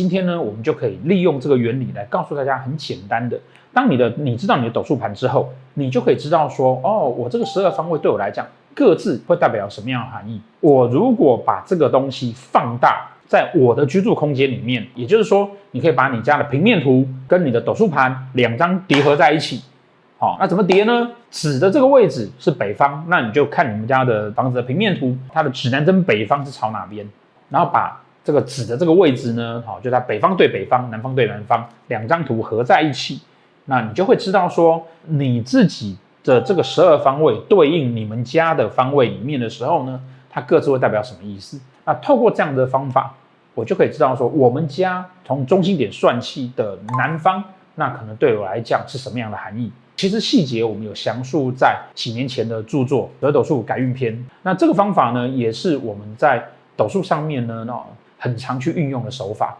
今天呢，我们就可以利用这个原理来告诉大家很简单的，当你的你知道你的斗数盘之后，你就可以知道说，哦，我这个十二方位对我来讲各自会代表什么样的含义。我如果把这个东西放大在我的居住空间里面，也就是说，你可以把你家的平面图跟你的斗数盘两张叠合在一起。好，那怎么叠呢？指的这个位置是北方，那你就看你们家的房子的平面图，它的指南针北方是朝哪边，然后把这个指的这个位置呢，好，就在北方对北方，南方对南方，两张图合在一起，那你就会知道说你自己的这个十二方位对应你们家的方位里面的时候呢，它各自会代表什么意思？那透过这样的方法，我就可以知道说我们家从中心点算起的南方，那可能对我来讲是什么样的含义。其实细节我们有详述在几年前的著作《得斗数改运篇》。那这个方法呢，也是我们在斗数上面呢，那很常去运用的手法。